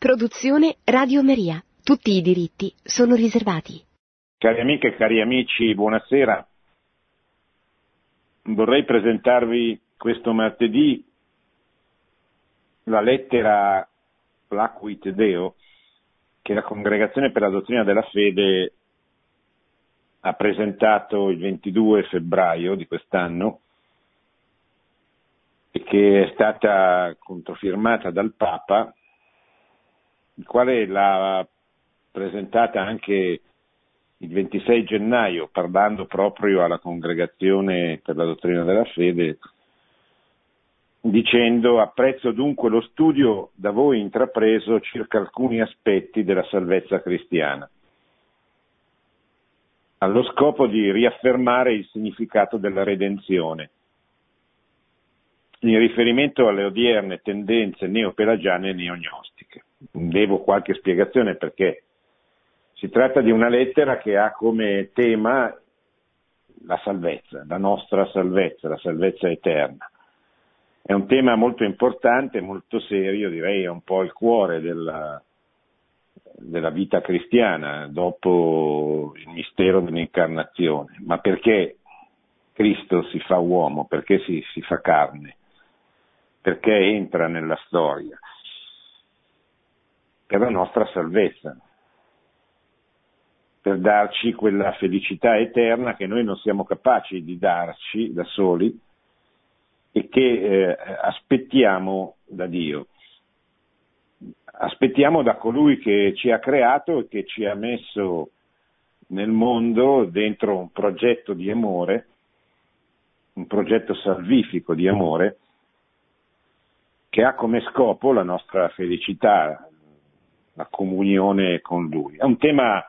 Produzione Radio Maria. Tutti i diritti sono riservati. Cari amiche e cari amici, buonasera. Vorrei presentarvi questo martedì la lettera Placuit Deo che la Congregazione per la Dottrina della Fede ha presentato il 22 febbraio di quest'anno e che è stata controfirmata dal Papa il quale l'ha presentata anche il 26 gennaio, parlando proprio alla congregazione per la dottrina della fede, dicendo apprezzo dunque lo studio da voi intrapreso circa alcuni aspetti della salvezza cristiana, allo scopo di riaffermare il significato della redenzione in riferimento alle odierne tendenze neopelagiane e neognostiche. Devo qualche spiegazione perché si tratta di una lettera che ha come tema la salvezza, la nostra salvezza, la salvezza eterna. È un tema molto importante, molto serio, direi è un po' il cuore della, della vita cristiana dopo il mistero dell'incarnazione. Ma perché Cristo si fa uomo? Perché si, si fa carne? perché entra nella storia, per la nostra salvezza, per darci quella felicità eterna che noi non siamo capaci di darci da soli e che eh, aspettiamo da Dio. Aspettiamo da colui che ci ha creato e che ci ha messo nel mondo dentro un progetto di amore, un progetto salvifico di amore, che ha come scopo la nostra felicità, la comunione con Lui. È un tema,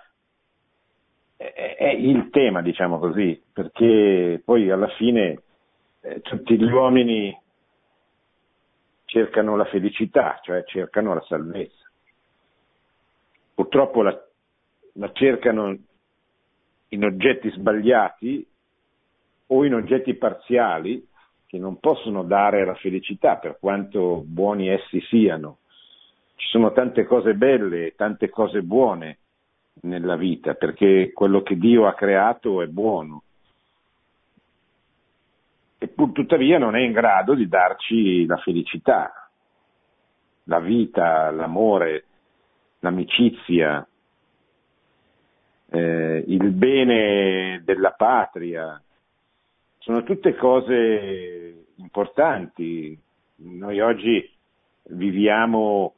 è, il tema, diciamo così, perché poi alla fine eh, tutti gli uomini cercano la felicità, cioè cercano la salvezza. Purtroppo la, la cercano in oggetti sbagliati o in oggetti parziali che non possono dare la felicità per quanto buoni essi siano. Ci sono tante cose belle, tante cose buone nella vita, perché quello che Dio ha creato è buono. E pur tuttavia non è in grado di darci la felicità, la vita, l'amore, l'amicizia, eh, il bene della patria, sono tutte cose importanti. Noi oggi viviamo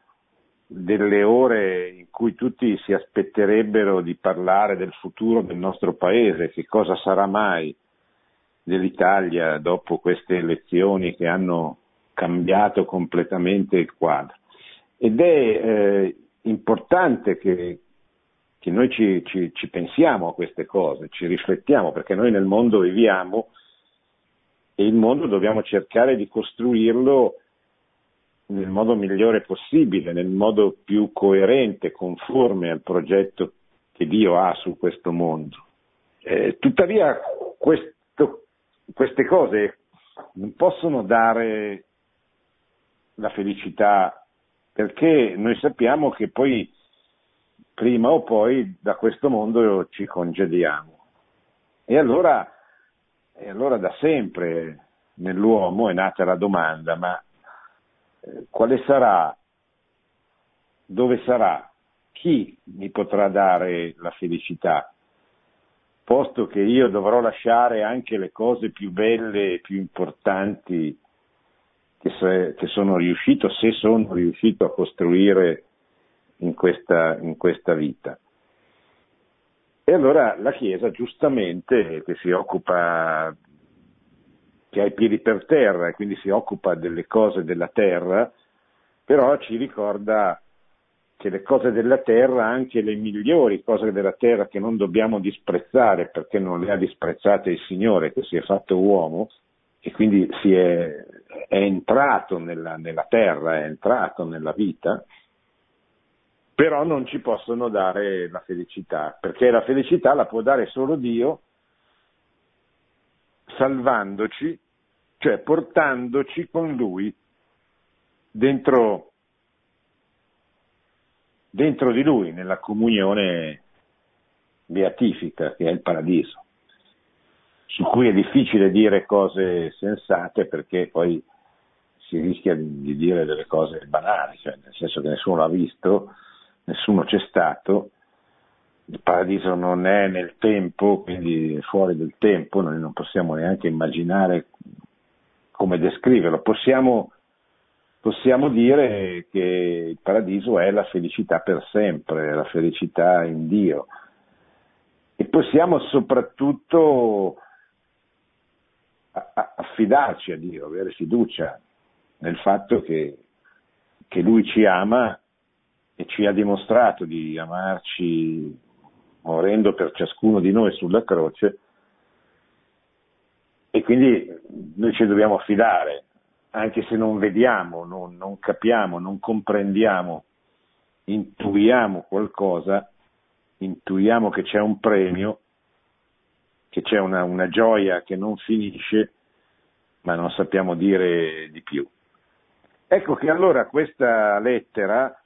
delle ore in cui tutti si aspetterebbero di parlare del futuro del nostro paese, che cosa sarà mai dell'Italia dopo queste elezioni che hanno cambiato completamente il quadro. Ed è eh, importante che, che noi ci, ci, ci pensiamo a queste cose, ci riflettiamo, perché noi nel mondo viviamo e il mondo dobbiamo cercare di costruirlo nel modo migliore possibile, nel modo più coerente, conforme al progetto che Dio ha su questo mondo. Eh, tuttavia questo, queste cose non possono dare la felicità perché noi sappiamo che poi prima o poi da questo mondo ci congediamo. E allora e allora da sempre nell'uomo è nata la domanda, ma quale sarà, dove sarà, chi mi potrà dare la felicità? Posto che io dovrò lasciare anche le cose più belle e più importanti che, se, che sono riuscito, se sono riuscito a costruire in questa, in questa vita. E allora la Chiesa, giustamente, che si occupa, che ha i piedi per terra e quindi si occupa delle cose della terra, però ci ricorda che le cose della terra, anche le migliori cose della terra che non dobbiamo disprezzare perché non le ha disprezzate il Signore che si è fatto uomo e quindi è, è entrato nella, nella terra, è entrato nella vita, però non ci possono dare la felicità, perché la felicità la può dare solo Dio salvandoci, cioè portandoci con Lui dentro dentro di lui, nella comunione beatifica che è il paradiso, su cui è difficile dire cose sensate perché poi si rischia di dire delle cose banali, cioè nel senso che nessuno l'ha visto, nessuno c'è stato, il paradiso non è nel tempo, quindi fuori del tempo, noi non possiamo neanche immaginare come descriverlo, possiamo, possiamo dire che il paradiso è la felicità per sempre, la felicità in Dio. E possiamo soprattutto affidarci a Dio, avere fiducia nel fatto che, che Lui ci ama e ci ha dimostrato di amarci morendo per ciascuno di noi sulla croce e quindi noi ci dobbiamo affidare, anche se non vediamo, non, non capiamo, non comprendiamo, intuiamo qualcosa, intuiamo che c'è un premio, che c'è una, una gioia che non finisce, ma non sappiamo dire di più. Ecco che allora questa lettera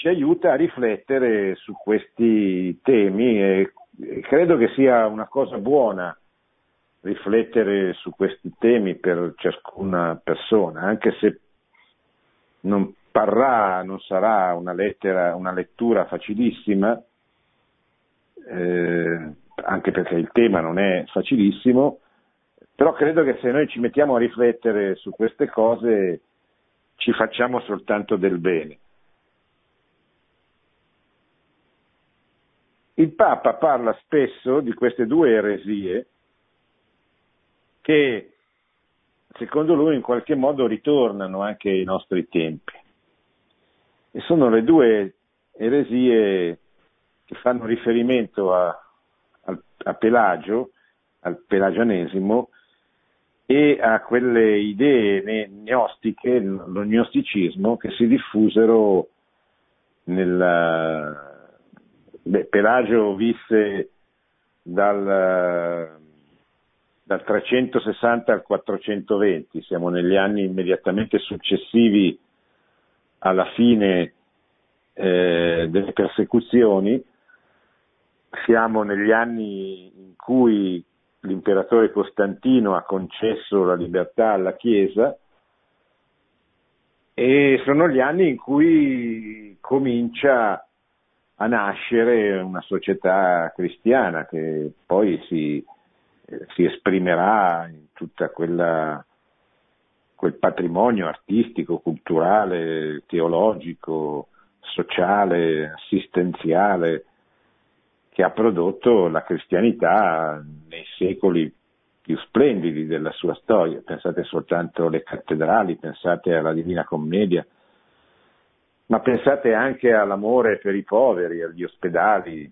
ci aiuta a riflettere su questi temi e credo che sia una cosa buona riflettere su questi temi per ciascuna persona, anche se non parrà, non sarà una, lettera, una lettura facilissima, eh, anche perché il tema non è facilissimo, però credo che se noi ci mettiamo a riflettere su queste cose ci facciamo soltanto del bene. Il Papa parla spesso di queste due eresie che secondo lui in qualche modo ritornano anche ai nostri tempi. E sono le due eresie che fanno riferimento a, a, Pelagio, al pelagianesimo, e a quelle idee gnostiche, lo gnosticismo, che si diffusero nel... Beh, Pelagio visse dal, dal 360 al 420, siamo negli anni immediatamente successivi alla fine eh, delle persecuzioni, siamo negli anni in cui l'imperatore Costantino ha concesso la libertà alla Chiesa e sono gli anni in cui comincia a nascere una società cristiana che poi si, si esprimerà in quella quel patrimonio artistico, culturale, teologico, sociale, assistenziale che ha prodotto la cristianità nei secoli più splendidi della sua storia. Pensate soltanto alle cattedrali, pensate alla Divina Commedia, ma pensate anche all'amore per i poveri, agli ospedali,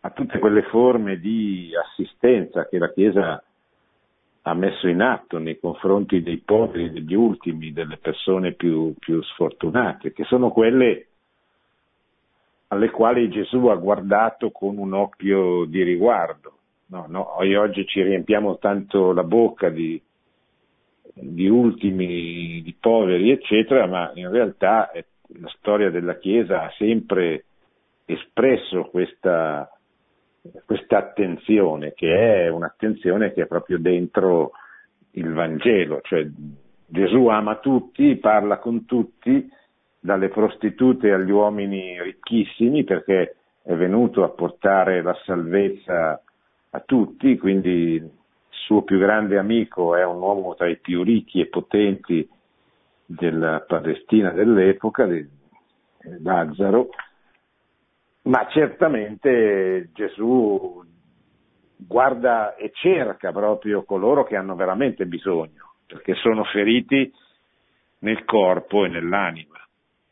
a tutte quelle forme di assistenza che la Chiesa ha messo in atto nei confronti dei poveri, degli ultimi, delle persone più, più sfortunate, che sono quelle alle quali Gesù ha guardato con un occhio di riguardo. No, no, oggi ci riempiamo tanto la bocca di, di ultimi, di poveri, eccetera, ma in realtà la storia della Chiesa ha sempre espresso questa, questa attenzione, che è un'attenzione che è proprio dentro il Vangelo, cioè Gesù ama tutti, parla con tutti, dalle prostitute agli uomini ricchissimi perché è venuto a portare la salvezza a tutti, quindi suo più grande amico è un uomo tra i più ricchi e potenti della Palestina dell'epoca, Lazzaro, ma certamente Gesù guarda e cerca proprio coloro che hanno veramente bisogno, perché sono feriti nel corpo e nell'anima.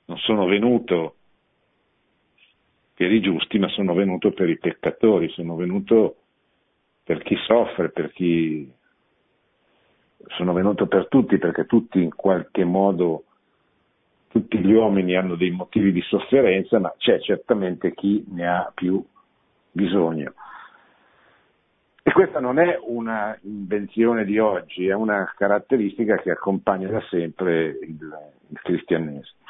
Non sono venuto per i giusti, ma sono venuto per i peccatori, sono venuto per chi soffre, per chi... sono venuto per tutti perché tutti in qualche modo, tutti gli uomini hanno dei motivi di sofferenza, ma c'è certamente chi ne ha più bisogno. E questa non è una invenzione di oggi, è una caratteristica che accompagna da sempre il, il cristianesimo.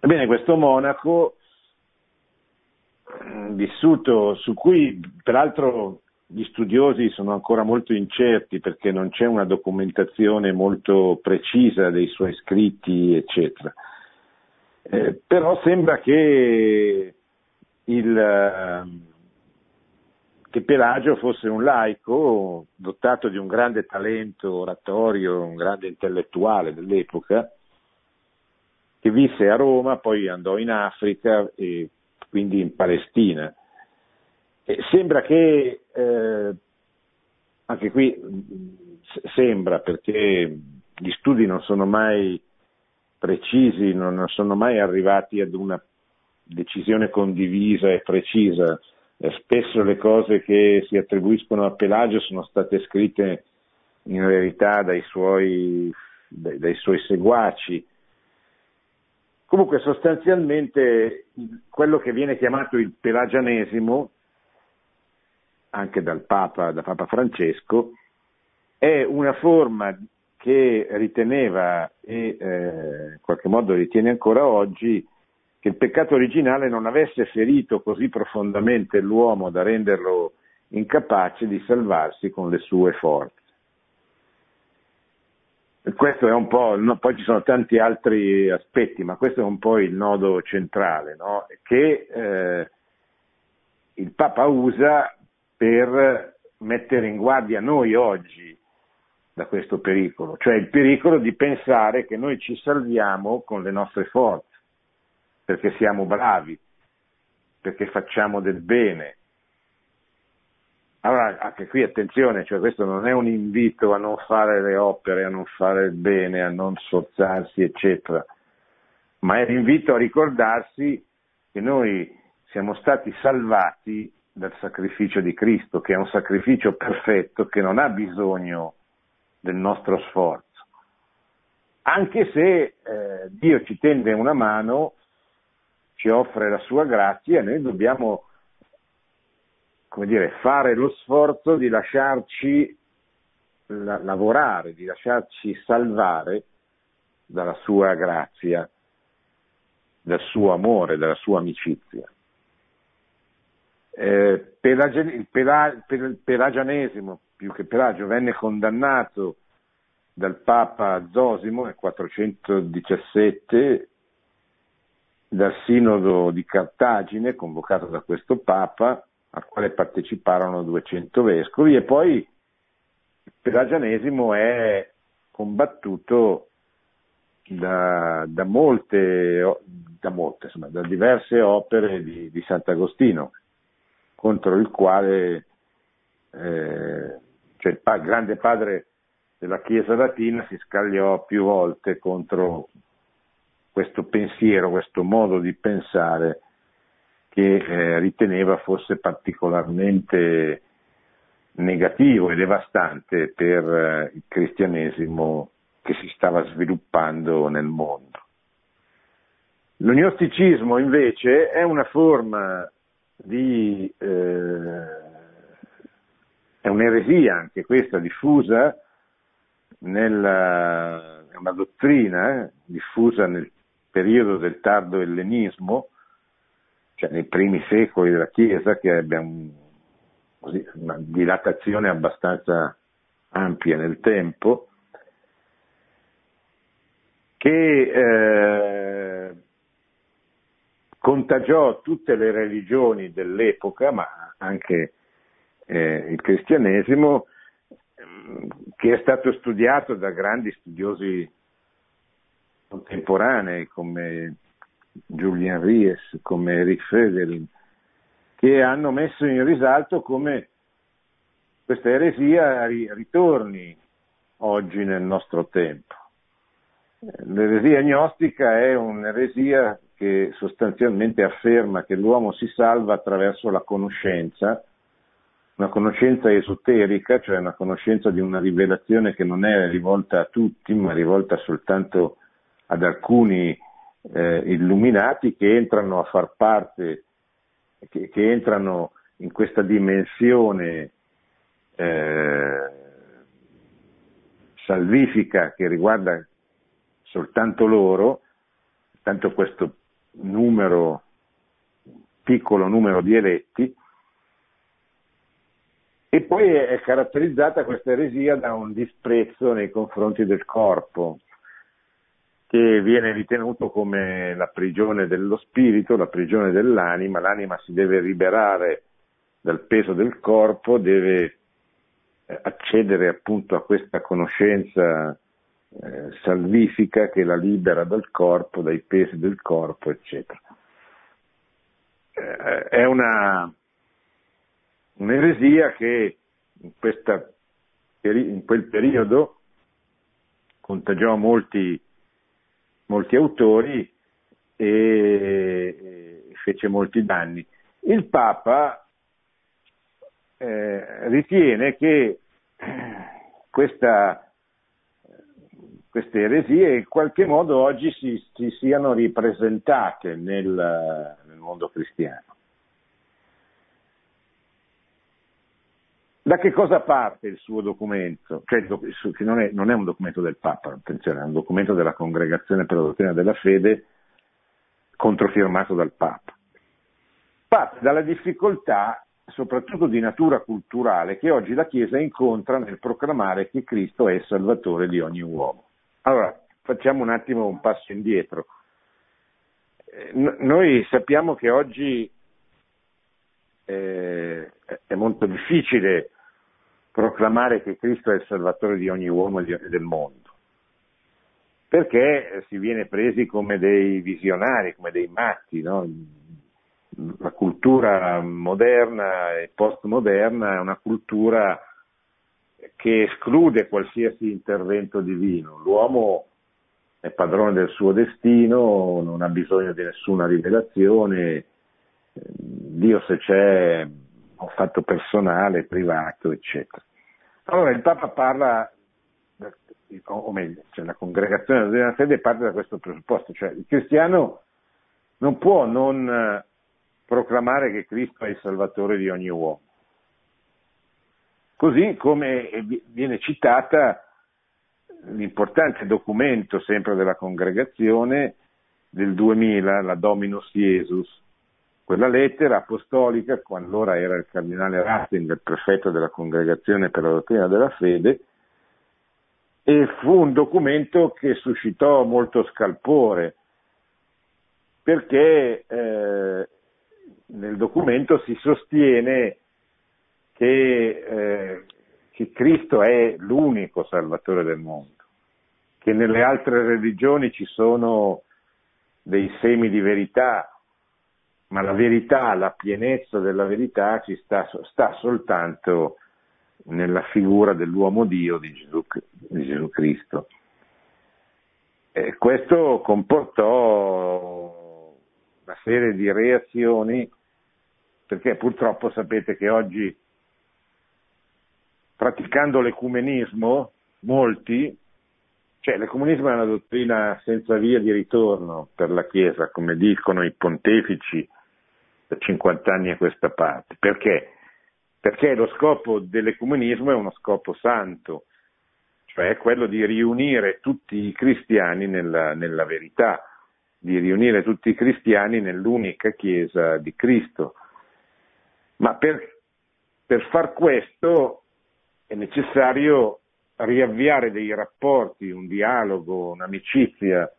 Ebbene, questo monaco, vissuto, su cui peraltro gli studiosi sono ancora molto incerti perché non c'è una documentazione molto precisa dei suoi scritti, eccetera. Eh, però sembra che, il, ehm, che Pelagio fosse un laico dotato di un grande talento oratorio, un grande intellettuale dell'epoca, che visse a Roma, poi andò in Africa e quindi in Palestina. E sembra che, eh, anche qui sembra perché gli studi non sono mai precisi, non sono mai arrivati ad una decisione condivisa e precisa. Eh, spesso le cose che si attribuiscono a Pelagio sono state scritte in verità dai suoi, dai, dai suoi seguaci, Comunque sostanzialmente quello che viene chiamato il pelagianesimo, anche dal Papa, da Papa Francesco, è una forma che riteneva e eh, in qualche modo ritiene ancora oggi che il peccato originale non avesse ferito così profondamente l'uomo da renderlo incapace di salvarsi con le sue forze questo è un po', no, poi ci sono tanti altri aspetti, ma questo è un po' il nodo centrale, no? che eh, il Papa usa per mettere in guardia noi oggi da questo pericolo, cioè il pericolo di pensare che noi ci salviamo con le nostre forze, perché siamo bravi, perché facciamo del bene, allora, anche qui attenzione, cioè questo non è un invito a non fare le opere, a non fare il bene, a non sforzarsi, eccetera, ma è l'invito a ricordarsi che noi siamo stati salvati dal sacrificio di Cristo, che è un sacrificio perfetto, che non ha bisogno del nostro sforzo. Anche se eh, Dio ci tende una mano, ci offre la sua grazia, noi dobbiamo come dire, fare lo sforzo di lasciarci la, lavorare, di lasciarci salvare dalla sua grazia, dal suo amore, dalla sua amicizia. Eh, Pelage, il, Pela, il pelagianesimo, più che Pelagio, venne condannato dal Papa Zosimo nel 417 dal Sinodo di Cartagine, convocato da questo Papa, al quale parteciparono 200 vescovi e poi il pelagianesimo è combattuto da, da molte, da, molte insomma, da diverse opere di, di, Sant'Agostino, contro il quale eh, cioè il pa- grande padre della Chiesa latina si scagliò più volte contro questo pensiero, questo modo di pensare che eh, riteneva fosse particolarmente negativo e devastante per eh, il cristianesimo che si stava sviluppando nel mondo. L'ognosticismo invece è una forma di, eh, è un'eresia anche questa diffusa nella, è una dottrina eh, diffusa nel periodo del tardo ellenismo cioè nei primi secoli della Chiesa, che un, così, una dilatazione abbastanza ampia nel tempo, che eh, contagiò tutte le religioni dell'epoca, ma anche eh, il cristianesimo, che è stato studiato da grandi studiosi contemporanei come Julian Ries, come Eric Federin, che hanno messo in risalto come questa eresia ritorni oggi nel nostro tempo. L'eresia agnostica è un'eresia che sostanzialmente afferma che l'uomo si salva attraverso la conoscenza, una conoscenza esoterica, cioè una conoscenza di una rivelazione che non è rivolta a tutti, ma rivolta soltanto ad alcuni eh, illuminati che entrano a far parte, che, che entrano in questa dimensione eh, salvifica che riguarda soltanto loro, tanto questo numero, piccolo numero di eletti, e poi è caratterizzata questa eresia da un disprezzo nei confronti del corpo, che viene ritenuto come la prigione dello spirito, la prigione dell'anima, l'anima si deve liberare dal peso del corpo, deve eh, accedere appunto a questa conoscenza eh, salvifica che la libera dal corpo, dai pesi del corpo, eccetera. Eh, è una, un'eresia che in, questa, in quel periodo contagiò molti molti autori e fece molti danni. Il Papa eh, ritiene che questa, queste eresie in qualche modo oggi si, si siano ripresentate nel, nel mondo cristiano. Da che cosa parte il suo documento? Cioè, che non è, non è, un documento del Papa, attenzione, è un documento della Congregazione per la dottrina della fede controfirmato dal Papa. Parte dalla difficoltà, soprattutto di natura culturale, che oggi la Chiesa incontra nel proclamare che Cristo è il Salvatore di ogni uomo. Allora, facciamo un attimo un passo indietro. Eh, noi sappiamo che oggi eh, è molto difficile proclamare che Cristo è il Salvatore di ogni uomo e del mondo, perché si viene presi come dei visionari, come dei matti, no? La cultura moderna e postmoderna è una cultura che esclude qualsiasi intervento divino. L'uomo è padrone del suo destino, non ha bisogno di nessuna rivelazione, Dio se c'è un fatto personale, privato, eccetera. Allora il Papa parla, o meglio, cioè la congregazione della fede parte da questo presupposto, cioè il cristiano non può non eh, proclamare che Cristo è il Salvatore di ogni uomo. Così come viene citata l'importante documento sempre della congregazione del 2000, la Dominus Jesus, quella lettera apostolica, allora era il cardinale Ratzinger, prefetto della Congregazione per la dottrina della fede, e fu un documento che suscitò molto scalpore, perché eh, nel documento si sostiene che, eh, che Cristo è l'unico Salvatore del mondo, che nelle altre religioni ci sono dei semi di verità, ma la verità, la pienezza della verità ci sta, sta soltanto nella figura dell'uomo Dio di Gesù, di Gesù Cristo. E questo comportò una serie di reazioni perché purtroppo sapete che oggi praticando l'ecumenismo molti, cioè l'ecumenismo è una dottrina senza via di ritorno per la Chiesa, come dicono i pontefici da 50 anni a questa parte. Perché? Perché lo scopo dell'ecumenismo è uno scopo santo, cioè quello di riunire tutti i cristiani nella, nella verità, di riunire tutti i cristiani nell'unica Chiesa di Cristo. Ma per, per far questo è necessario riavviare dei rapporti, un dialogo, un'amicizia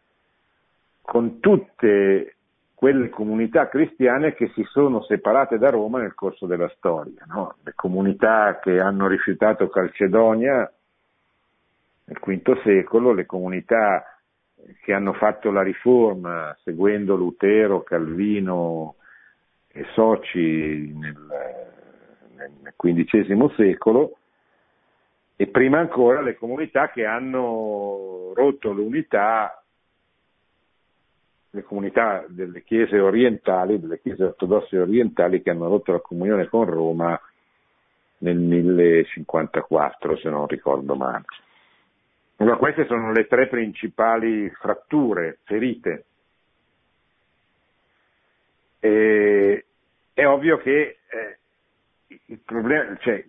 con tutte quelle comunità cristiane che si sono separate da Roma nel corso della storia, no? le comunità che hanno rifiutato Calcedonia nel V secolo, le comunità che hanno fatto la riforma seguendo Lutero, Calvino e soci nel, nel XV secolo, e prima ancora le comunità che hanno rotto l'unità le comunità delle chiese orientali, delle chiese ortodosse orientali che hanno rotto la comunione con Roma nel 1054, se non ricordo male. Allora, queste sono le tre principali fratture, ferite. E, è ovvio che eh, il problema, cioè,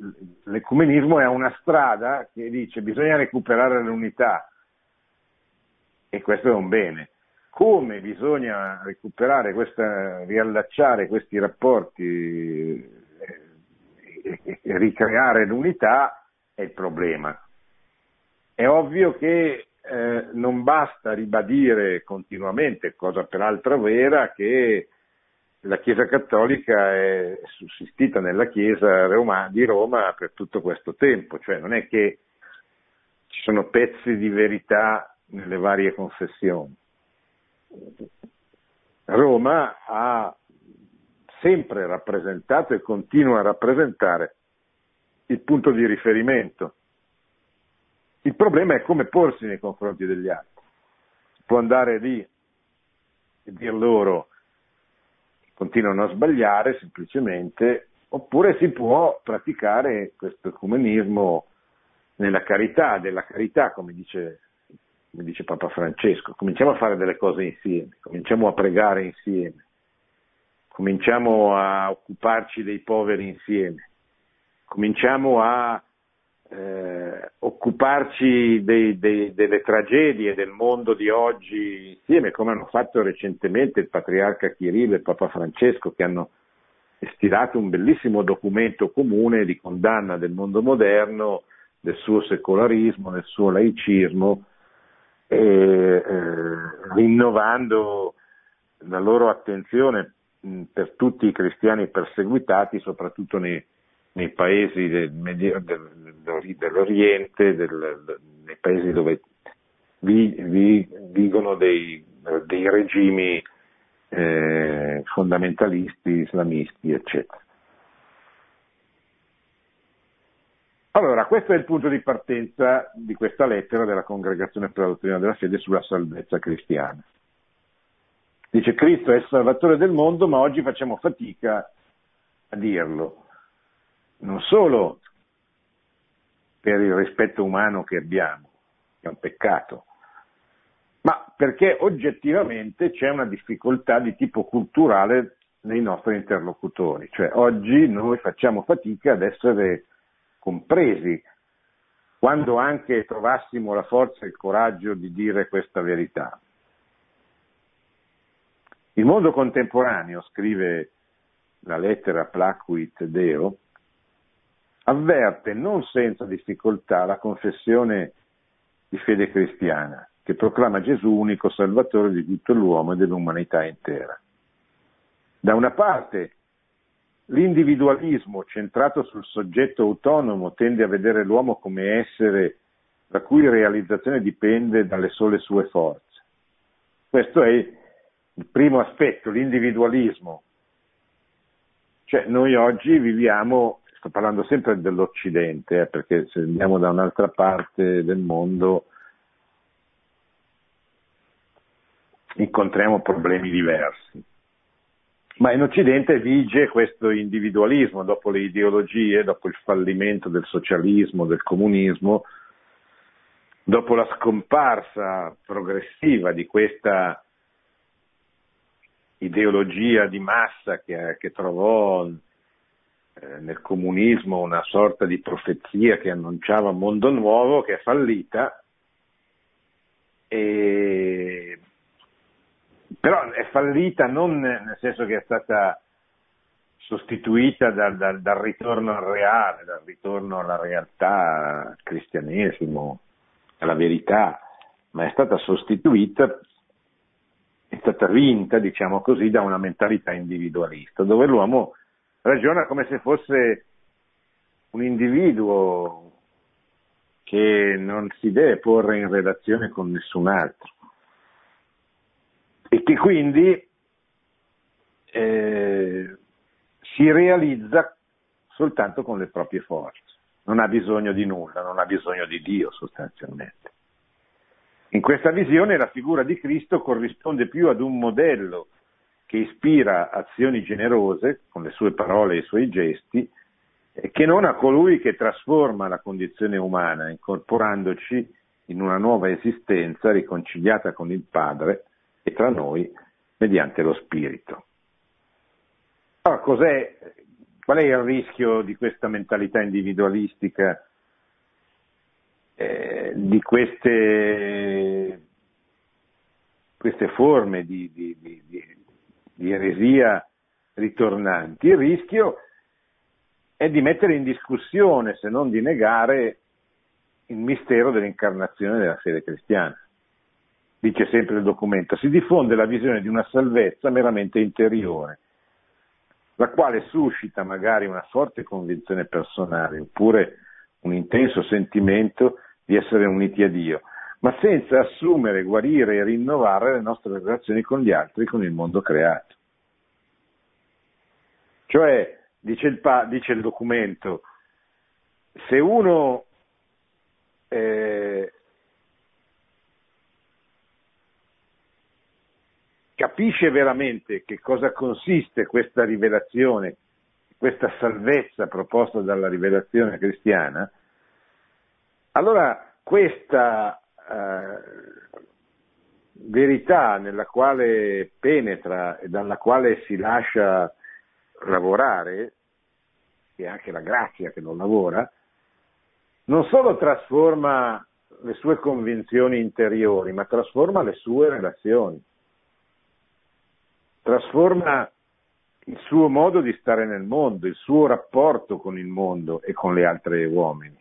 l'ecumenismo è una strada che dice bisogna recuperare l'unità e questo è un bene come bisogna recuperare questa, riallacciare questi rapporti e, e, ricreare l'unità è il problema. È ovvio che eh, non basta ribadire continuamente, cosa peraltro vera, che la Chiesa Cattolica è sussistita nella Chiesa di Roma per tutto questo tempo, cioè non è che ci sono pezzi di verità nelle varie confessioni. Roma ha sempre rappresentato e continua a rappresentare il punto di riferimento. Il problema è come porsi nei confronti degli altri. Si può andare lì e dir loro continuano a sbagliare semplicemente, oppure si può praticare questo ecumenismo nella carità, della carità, come dice, come dice Papa Francesco. Cominciamo a fare delle cose insieme, cominciamo a pregare insieme, cominciamo a occuparci dei poveri insieme, cominciamo a eh, occuparci dei, dei, delle tragedie del mondo di oggi insieme, come hanno fatto recentemente il patriarca Chirillo e Papa Francesco, che hanno stilato un bellissimo documento comune di condanna del mondo moderno, del suo secolarismo, del suo laicismo, e, eh, rinnovando la loro attenzione per tutti i cristiani perseguitati, soprattutto nei, nei paesi del, del, dell'Oriente, del, nei paesi dove vi, vi, vigono dei, dei regimi eh, fondamentalisti, islamisti, eccetera. Allora, questo è il punto di partenza di questa lettera della Congregazione per la dottrina della fede sulla salvezza cristiana. Dice Cristo è il salvatore del mondo, ma oggi facciamo fatica a dirlo non solo per il rispetto umano che abbiamo, che è un peccato, ma perché oggettivamente c'è una difficoltà di tipo culturale nei nostri interlocutori, cioè oggi noi facciamo fatica ad essere compresi quando anche trovassimo la forza e il coraggio di dire questa verità. Il mondo contemporaneo, scrive la lettera Placuit Deo, avverte non senza difficoltà la confessione di fede cristiana, che proclama Gesù unico salvatore di tutto l'uomo e dell'umanità intera. Da una parte, l'individualismo centrato sul soggetto autonomo tende a vedere l'uomo come essere la cui realizzazione dipende dalle sole sue forze. Questo è il primo aspetto, l'individualismo. Cioè noi oggi viviamo sto parlando sempre dell'Occidente, eh, perché se andiamo da un'altra parte del mondo incontriamo problemi diversi. Ma in Occidente vige questo individualismo dopo le ideologie, dopo il fallimento del socialismo, del comunismo, dopo la scomparsa progressiva di questa ideologia di massa che, che trovò eh, nel comunismo una sorta di profezia che annunciava un mondo nuovo che è fallita, e... però è fallita non nel senso che è stata sostituita dal, dal, dal ritorno al reale, dal ritorno alla realtà, al cristianesimo, alla verità, ma è stata sostituita è stata vinta, diciamo così, da una mentalità individualista, dove l'uomo ragiona come se fosse un individuo che non si deve porre in relazione con nessun altro e che quindi eh, si realizza soltanto con le proprie forze, non ha bisogno di nulla, non ha bisogno di Dio sostanzialmente. In questa visione la figura di Cristo corrisponde più ad un modello che ispira azioni generose con le sue parole e i suoi gesti, che non a colui che trasforma la condizione umana, incorporandoci in una nuova esistenza riconciliata con il Padre e tra noi mediante lo Spirito. Allora, qual è il rischio di questa mentalità individualistica, eh, di queste queste forme di, di, di, di eresia ritornanti. Il rischio è di mettere in discussione, se non di negare, il mistero dell'incarnazione della fede cristiana. Dice sempre il documento, si diffonde la visione di una salvezza meramente interiore, la quale suscita magari una forte convinzione personale oppure un intenso sentimento di essere uniti a Dio, ma senza assumere, guarire e rinnovare le nostre relazioni con gli altri, con il mondo creato. Cioè, dice il, dice il documento, se uno eh, capisce veramente che cosa consiste questa rivelazione, questa salvezza proposta dalla rivelazione cristiana, allora questa eh, verità nella quale penetra e dalla quale si lascia lavorare, e anche la grazia che non lavora, non solo trasforma le sue convinzioni interiori, ma trasforma le sue relazioni, trasforma il suo modo di stare nel mondo, il suo rapporto con il mondo e con le altre uomini.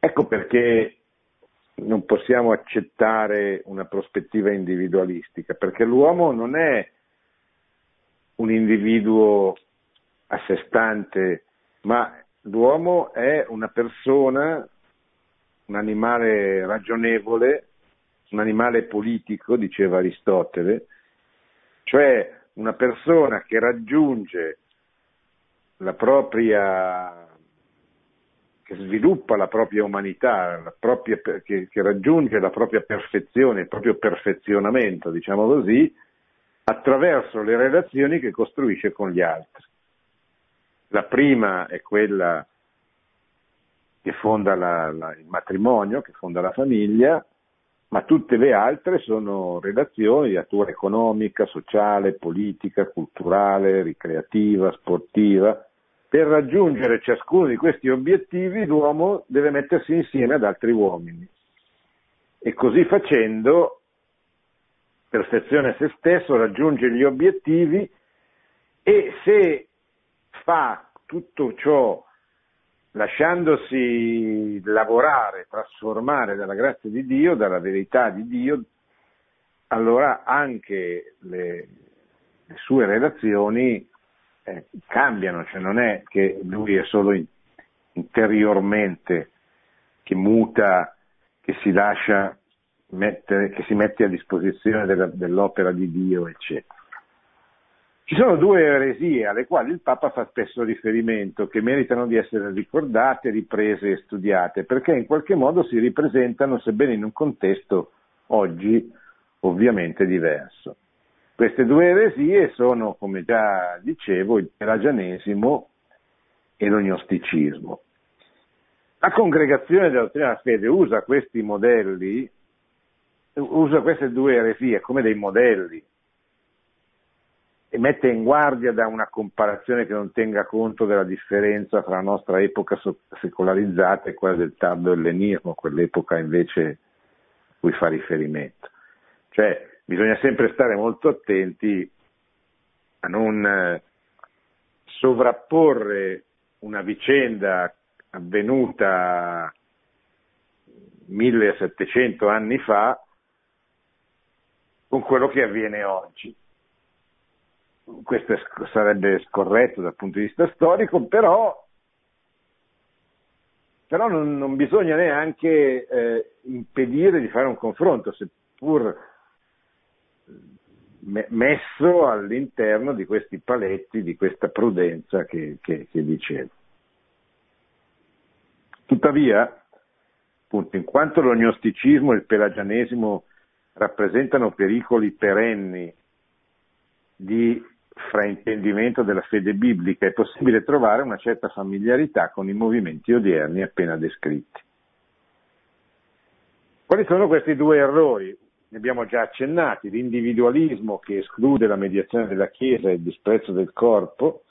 Ecco perché non possiamo accettare una prospettiva individualistica, perché l'uomo non è un individuo a sé stante, ma l'uomo è una persona, un animale ragionevole, un animale politico, diceva Aristotele, cioè una persona che raggiunge la propria, che sviluppa la propria umanità, la propria, che, che raggiunge la propria perfezione, il proprio perfezionamento, diciamo così, attraverso le relazioni che costruisce con gli altri. La prima è quella che fonda la, la, il matrimonio, che fonda la famiglia, ma tutte le altre sono relazioni di natura economica, sociale, politica, culturale, ricreativa, sportiva. Per raggiungere ciascuno di questi obiettivi l'uomo deve mettersi insieme ad altri uomini e così facendo perfezione se stesso, raggiunge gli obiettivi e se fa tutto ciò lasciandosi lavorare, trasformare dalla grazia di Dio, dalla verità di Dio, allora anche le, le sue relazioni eh, cambiano, cioè non è che lui è solo in, interiormente che muta, che si lascia mettere, che si mette a disposizione della, dell'opera di Dio, eccetera. Ci sono due eresie alle quali il Papa fa spesso riferimento, che meritano di essere ricordate, riprese e studiate, perché in qualche modo si ripresentano, sebbene in un contesto oggi ovviamente diverso. Queste due eresie sono, come già dicevo, il pelagianesimo e l'ognosticismo. La congregazione della dottrina fede usa questi modelli usa queste due eresie come dei modelli e mette in guardia da una comparazione che non tenga conto della differenza tra la nostra epoca secolarizzata e quella del tardo ellenismo, quell'epoca invece cui fa riferimento. Cioè bisogna sempre stare molto attenti a non eh, sovrapporre una vicenda avvenuta 1700 anni fa con quello che avviene oggi. Questo sarebbe scorretto dal punto di vista storico, però, però non, non, bisogna neanche eh, impedire di fare un confronto, seppur me, messo all'interno di questi paletti, di questa prudenza che, che, che dicevo. Tuttavia, appunto, in quanto l'ognosticismo e il pelagianesimo rappresentano pericoli perenni di fraintendimento della fede biblica, è possibile trovare una certa familiarità con i movimenti odierni appena descritti. Quali sono questi due errori? Ne abbiamo già accennati, l'individualismo che esclude la mediazione della Chiesa e il disprezzo del corpo,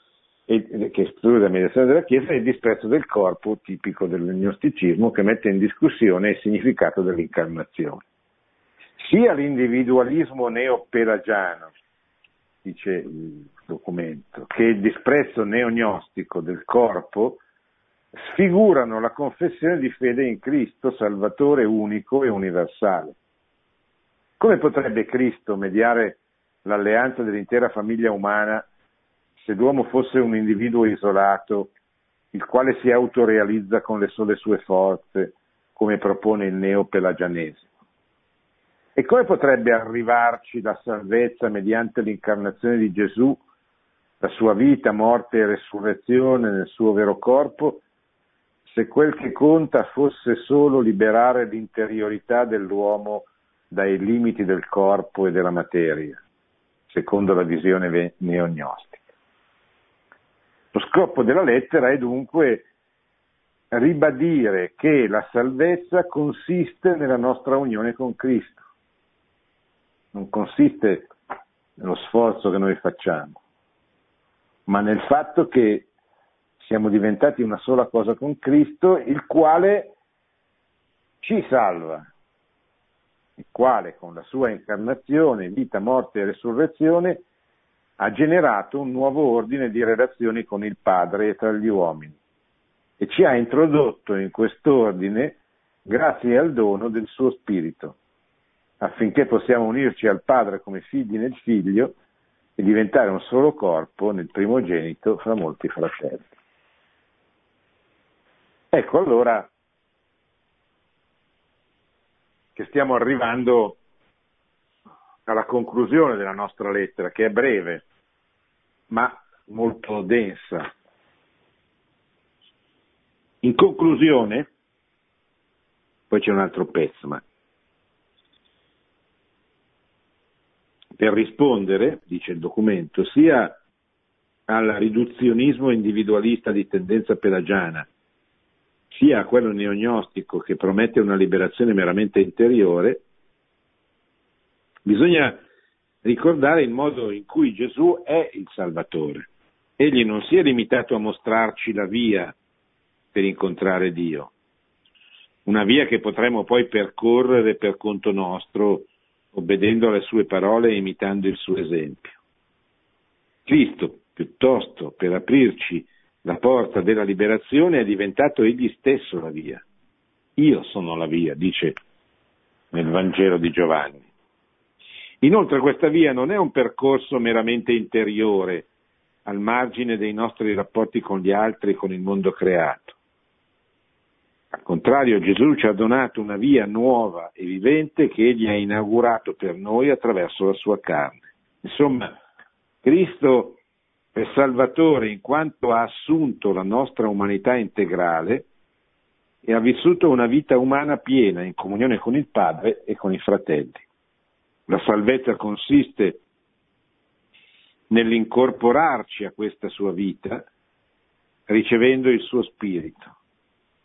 e, che esclude la mediazione della Chiesa e il disprezzo del corpo, tipico dell'agnosticismo, che mette in discussione il significato dell'incarnazione. Sia l'individualismo neopelagiano, dice il documento, che il disprezzo neognostico del corpo sfigurano la confessione di fede in Cristo, Salvatore unico e universale. Come potrebbe Cristo mediare l'alleanza dell'intera famiglia umana se l'uomo fosse un individuo isolato, il quale si autorealizza con le sole sue forze, come propone il neopelagianesimo? E come potrebbe arrivarci la salvezza mediante l'incarnazione di Gesù, la sua vita, morte e resurrezione nel suo vero corpo, se quel che conta fosse solo liberare l'interiorità dell'uomo dai limiti del corpo e della materia, secondo la visione neognostica? Lo scopo della lettera è dunque ribadire che la salvezza consiste nella nostra unione con Cristo, non consiste nello sforzo che noi facciamo, ma nel fatto che siamo diventati una sola cosa con Cristo, il quale ci salva, il quale con la sua incarnazione, vita, morte e resurrezione ha generato un nuovo ordine di relazioni con il Padre e tra gli uomini e ci ha introdotto in quest'ordine grazie al dono del suo Spirito, affinché possiamo unirci al Padre come figli nel Figlio e diventare un solo corpo nel primogenito fra molti fratelli. Ecco allora che stiamo arrivando alla conclusione della nostra lettera, che è breve, ma molto densa. In conclusione, poi c'è un altro pezzo, ma per rispondere, dice il documento, sia al riduzionismo individualista di tendenza pelagiana, sia a quello neognostico che promette una liberazione meramente interiore, Bisogna ricordare il modo in cui Gesù è il Salvatore. Egli non si è limitato a mostrarci la via per incontrare Dio, una via che potremo poi percorrere per conto nostro, obbedendo alle sue parole e imitando il suo esempio. Cristo, piuttosto, per aprirci la porta della liberazione, è diventato egli stesso la via. Io sono la via, dice nel Vangelo di Giovanni. Inoltre questa via non è un percorso meramente interiore, al margine dei nostri rapporti con gli altri e con il mondo creato. Al contrario, Gesù ci ha donato una via nuova e vivente che egli ha inaugurato per noi attraverso la sua carne. Insomma, Cristo è Salvatore in quanto ha assunto la nostra umanità integrale e ha vissuto una vita umana piena in comunione con il Padre e con i fratelli. La salvezza consiste nell'incorporarci a questa sua vita ricevendo il suo spirito.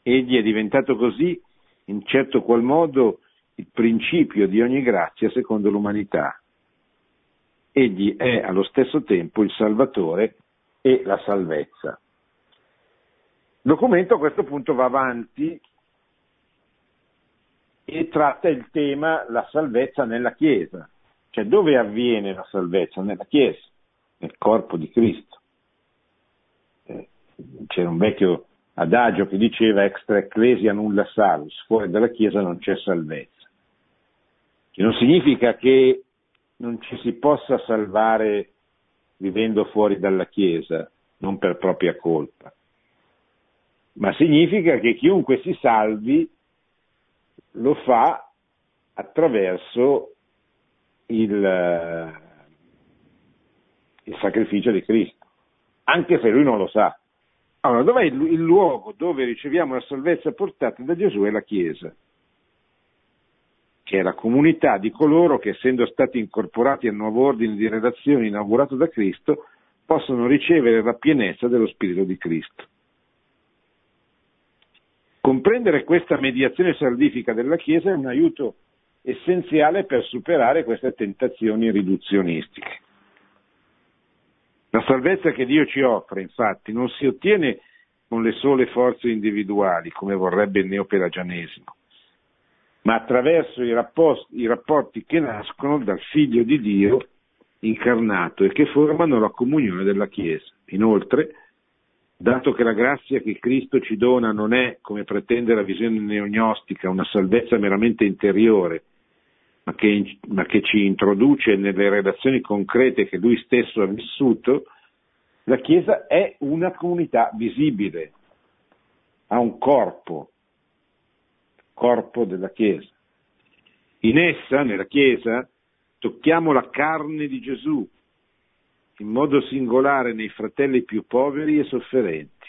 Egli è diventato così, in certo qual modo, il principio di ogni grazia secondo l'umanità. Egli è allo stesso tempo il Salvatore e la salvezza. Il documento a questo punto va avanti e tratta il tema la salvezza nella Chiesa, cioè dove avviene la salvezza? Nella Chiesa, nel corpo di Cristo. Eh, c'era un vecchio adagio che diceva extra ecclesia nulla salus, fuori dalla Chiesa non c'è salvezza, che non significa che non ci si possa salvare vivendo fuori dalla Chiesa, non per propria colpa, ma significa che chiunque si salvi lo fa attraverso il, il sacrificio di Cristo, anche se lui non lo sa. Allora, dov'è il, il luogo dove riceviamo la salvezza portata da Gesù? È la Chiesa, che è la comunità di coloro che, essendo stati incorporati al nuovo ordine di relazioni inaugurato da Cristo, possono ricevere la pienezza dello Spirito di Cristo. Comprendere questa mediazione salvifica della Chiesa è un aiuto essenziale per superare queste tentazioni riduzionistiche. La salvezza che Dio ci offre, infatti, non si ottiene con le sole forze individuali, come vorrebbe il neopelagianesimo, ma attraverso i rapporti, i rapporti che nascono dal Figlio di Dio incarnato e che formano la comunione della Chiesa. Inoltre, dato che la grazia che Cristo ci dona non è, come pretende la visione neognostica, una salvezza meramente interiore, ma che, ma che ci introduce nelle relazioni concrete che Lui stesso ha vissuto, la Chiesa è una comunità visibile, ha un corpo, corpo della Chiesa. In essa, nella Chiesa, tocchiamo la carne di Gesù, in modo singolare nei fratelli più poveri e sofferenti.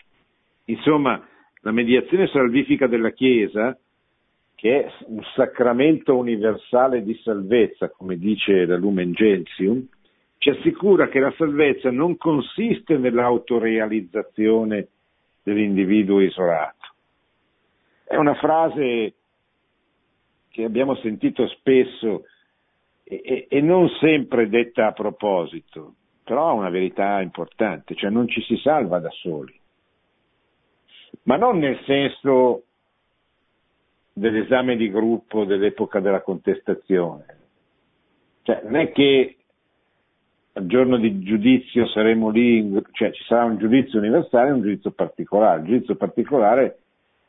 Insomma, la mediazione salvifica della Chiesa, che è un sacramento universale di salvezza, come dice la Lumen Gentium, ci assicura che la salvezza non consiste nell'autorealizzazione dell'individuo isolato. È una frase che abbiamo sentito spesso e, e, non sempre detta a proposito, però ha una verità importante, cioè non ci si salva da soli, ma non nel senso dell'esame di gruppo dell'epoca della contestazione, cioè non è che al giorno di giudizio saremo lì, cioè ci sarà un giudizio universale e un giudizio particolare, il giudizio particolare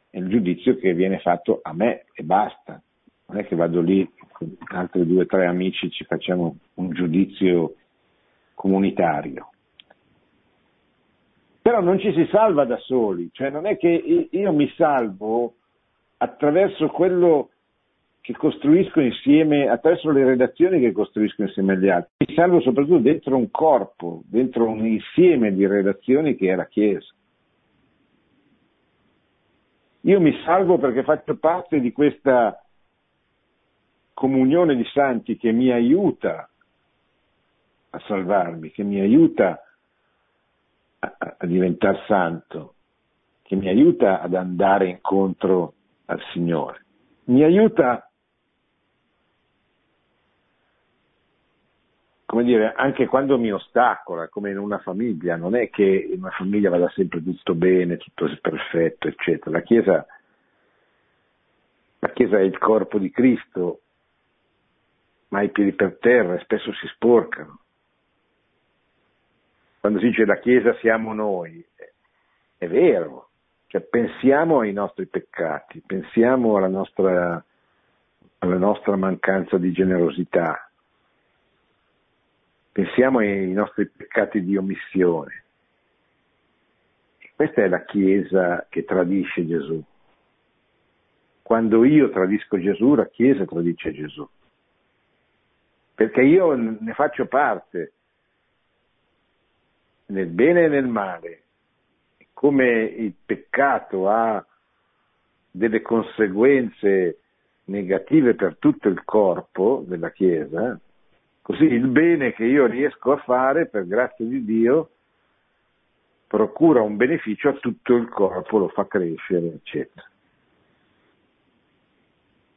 è il giudizio che viene fatto a me e basta, non è che vado lì con altri due o tre amici ci facciamo un giudizio comunitario. Però non ci si salva da soli, cioè non è che io mi salvo attraverso quello che costruisco insieme, attraverso le relazioni che costruisco insieme agli altri. Mi salvo soprattutto dentro un corpo, dentro un insieme di relazioni che è la Chiesa. Io mi salvo perché faccio parte di questa comunione di santi che mi aiuta a salvarmi, che mi aiuta a, a diventare santo, che mi aiuta ad andare incontro al Signore. Mi aiuta, come dire, anche quando mi ostacola, come in una famiglia, non è che in una famiglia vada sempre tutto bene, tutto perfetto, eccetera. La Chiesa, la Chiesa è il corpo di Cristo ma i piedi per terra spesso si sporcano. Quando si dice la Chiesa siamo noi, è vero, cioè pensiamo ai nostri peccati, pensiamo alla nostra, alla nostra mancanza di generosità, pensiamo ai nostri peccati di omissione. Questa è la Chiesa che tradisce Gesù. Quando io tradisco Gesù, la Chiesa tradisce Gesù perché io ne faccio parte, nel bene e nel male, come il peccato ha delle conseguenze negative per tutto il corpo della Chiesa, così il bene che io riesco a fare per grazia di Dio procura un beneficio a tutto il corpo, lo fa crescere, eccetera.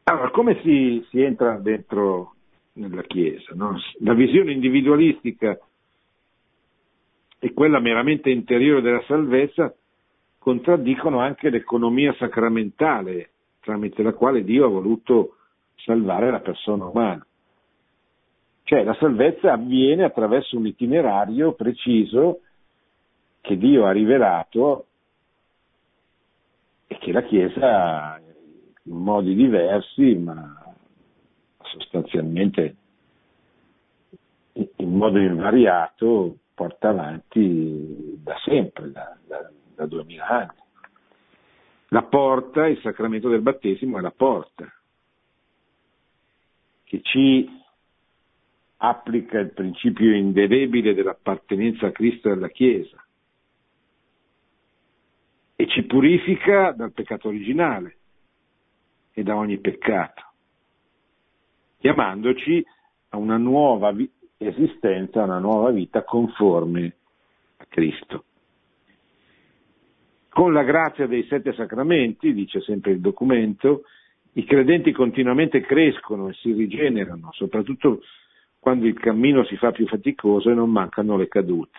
Allora, come si, si entra dentro nella Chiesa. No? La visione individualistica e quella meramente interiore della salvezza contraddicono anche l'economia sacramentale tramite la quale Dio ha voluto salvare la persona umana. Cioè la salvezza avviene attraverso un itinerario preciso che Dio ha rivelato e che la Chiesa in modi diversi, ma sostanzialmente in modo invariato porta avanti da sempre, da, da, da 2000 anni. La porta, il sacramento del battesimo è la porta che ci applica il principio indelebile dell'appartenenza a Cristo e alla Chiesa e ci purifica dal peccato originale e da ogni peccato chiamandoci a una nuova esistenza, una nuova vita conforme a Cristo. Con la grazia dei sette sacramenti, dice sempre il documento, i credenti continuamente crescono e si rigenerano, soprattutto quando il cammino si fa più faticoso e non mancano le cadute.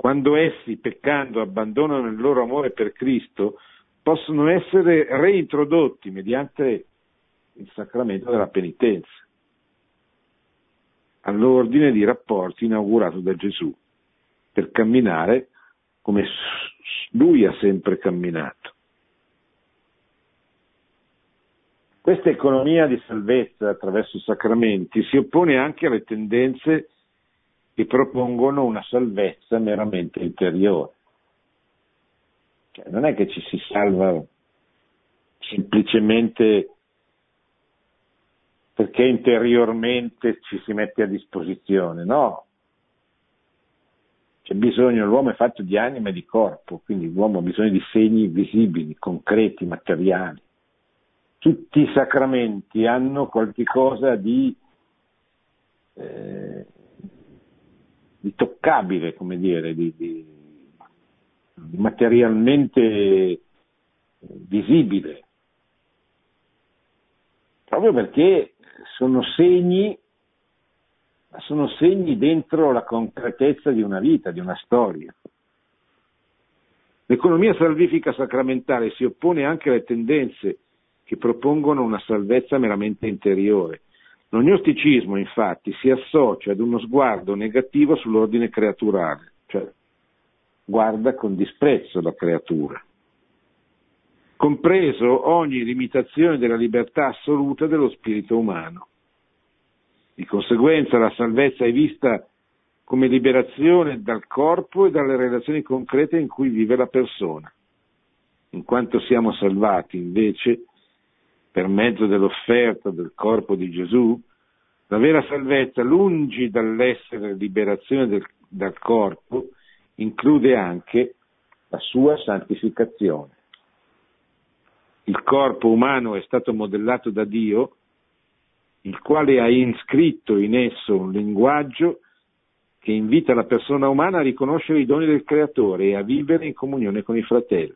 quando essi, peccando, abbandonano il loro amore per Cristo, possono essere reintrodotti mediante il sacramento della penitenza, all'ordine di rapporti inaugurato da Gesù, per camminare come lui ha sempre camminato. Questa economia di salvezza attraverso i sacramenti si oppone anche alle tendenze che propongono una salvezza meramente interiore. Cioè, non è che ci si salva semplicemente perché interiormente ci si mette a disposizione, no. C'è bisogno, l'uomo è fatto di anima e di corpo, quindi l'uomo ha bisogno di segni visibili, concreti, materiali. Tutti i sacramenti hanno qualche cosa di, eh, di toccabile, come dire, di, di, di materialmente visibile, proprio perché sono segni, sono segni dentro la concretezza di una vita, di una storia. L'economia salvifica sacramentale si oppone anche alle tendenze che propongono una salvezza meramente interiore. Lo gnosticismo, infatti, si associa ad uno sguardo negativo sull'ordine creaturale, cioè guarda con disprezzo la creatura compreso ogni limitazione della libertà assoluta dello spirito umano. Di conseguenza la salvezza è vista come liberazione dal corpo e dalle relazioni concrete in cui vive la persona. In quanto siamo salvati, invece, per mezzo dell'offerta del corpo di Gesù, la vera salvezza, lungi dall'essere liberazione del, dal corpo, include anche la sua santificazione il corpo umano è stato modellato da Dio, il quale ha iscritto in esso un linguaggio che invita la persona umana a riconoscere i doni del Creatore e a vivere in comunione con i fratelli.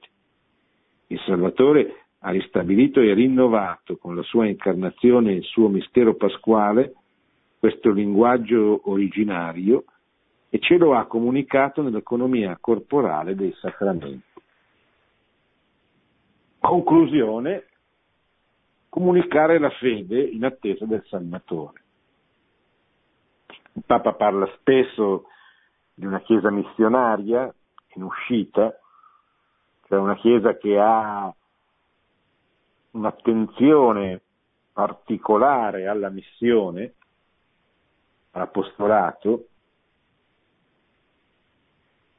Il Salvatore ha ristabilito e rinnovato con la sua incarnazione e il suo mistero pasquale questo linguaggio originario e ce lo ha comunicato nell'economia corporale dei sacramenti. Conclusione, comunicare la fede in attesa del Salvatore. Il Papa parla spesso di una Chiesa missionaria in uscita, cioè una Chiesa che ha un'attenzione particolare alla missione, all'apostolato,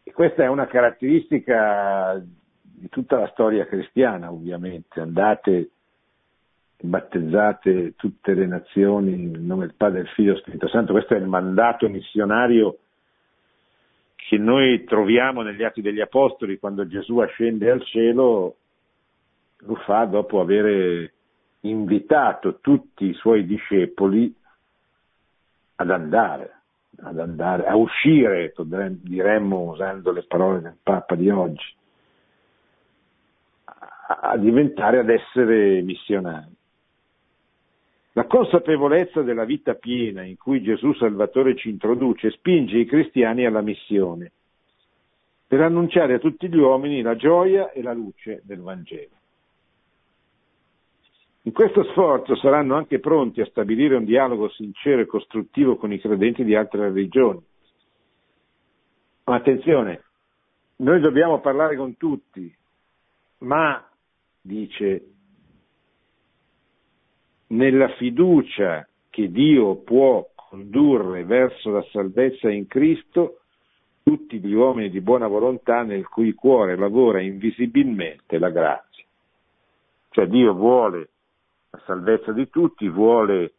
e questa è una caratteristica di tutta la storia cristiana, ovviamente. Andate battezzate tutte le nazioni nel nome del Padre, del Figlio e Spirito Santo. Questo è il mandato missionario che noi troviamo negli Atti degli Apostoli quando Gesù ascende al cielo, lo fa dopo aver invitato tutti i suoi discepoli ad andare, ad andare, a uscire, diremmo usando le parole del Papa di oggi, a diventare, ad essere missionari. La consapevolezza della vita piena in cui Gesù Salvatore ci introduce spinge i cristiani alla missione, per annunciare a tutti gli uomini la gioia e la luce del Vangelo. In questo sforzo saranno anche pronti a stabilire un dialogo sincero e costruttivo con i credenti di altre religioni. Ma attenzione, noi dobbiamo parlare con tutti, ma dice nella fiducia che Dio può condurre verso la salvezza in Cristo tutti gli uomini di buona volontà nel cui cuore lavora invisibilmente la grazia. Cioè Dio vuole la salvezza di tutti, vuole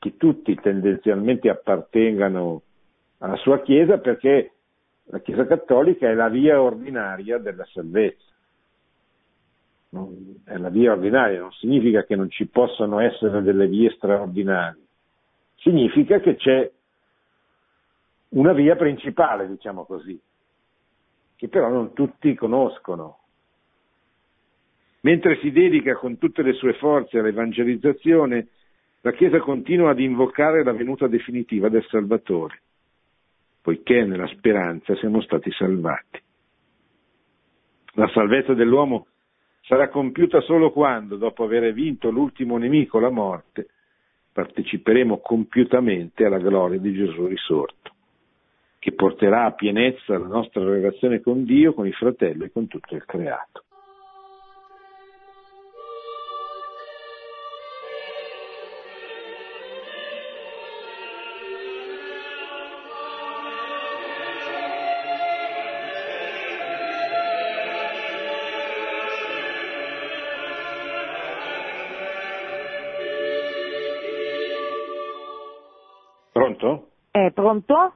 che tutti tendenzialmente appartengano alla sua Chiesa perché la Chiesa cattolica è la via ordinaria della salvezza è la via ordinaria, non significa che non ci possano essere delle vie straordinarie, significa che c'è una via principale, diciamo così, che però non tutti conoscono. Mentre si dedica con tutte le sue forze all'evangelizzazione, la Chiesa continua ad invocare la venuta definitiva del Salvatore. poiché nella speranza siamo stati salvati. La salvezza dell'uomo sarà compiuta solo quando, dopo aver vinto l'ultimo nemico, la morte, parteciperemo compiutamente alla gloria di Gesù risorto, che porterà a pienezza la nostra relazione con Dio, con i fratelli e con tutto il creato. Pronto?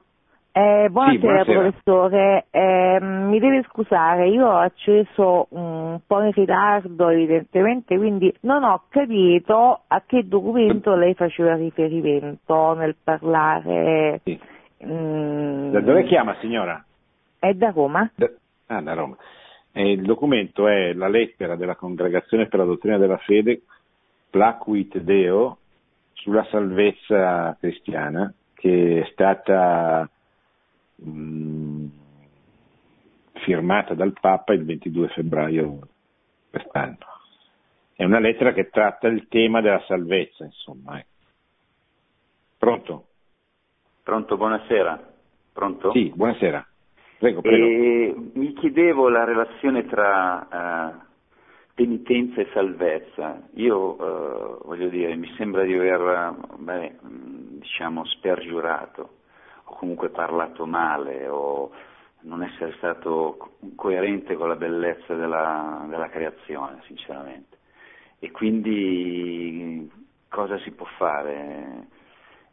Eh, buonasera, Sì, buonasera. professore, Eh, mi deve scusare, io ho acceso un po' in ritardo evidentemente, quindi non ho capito a che documento lei faceva riferimento nel parlare. Sì. mm, Da dove chiama signora? È da Roma? Da- ah, da Roma. Eh, il documento è la lettera della Congregazione per la Dottrina della Fede, Placuit Deo, sulla salvezza cristiana, che è stata mh, firmata dal Papa il 22 febbraio quest'anno. È una lettera che tratta il tema della salvezza, insomma. ecco. Pronto? Pronto, buonasera. Pronto? Sì, buonasera. Prego, prego. E mi chiedevo la relazione tra eh, penitenza e salvezza. Io eh, voglio dire, mi sembra di aver beh, diciamo spergiurato o comunque parlato male o non essere stato co- coerente con la bellezza della, della creazione, sinceramente. E quindi cosa si può fare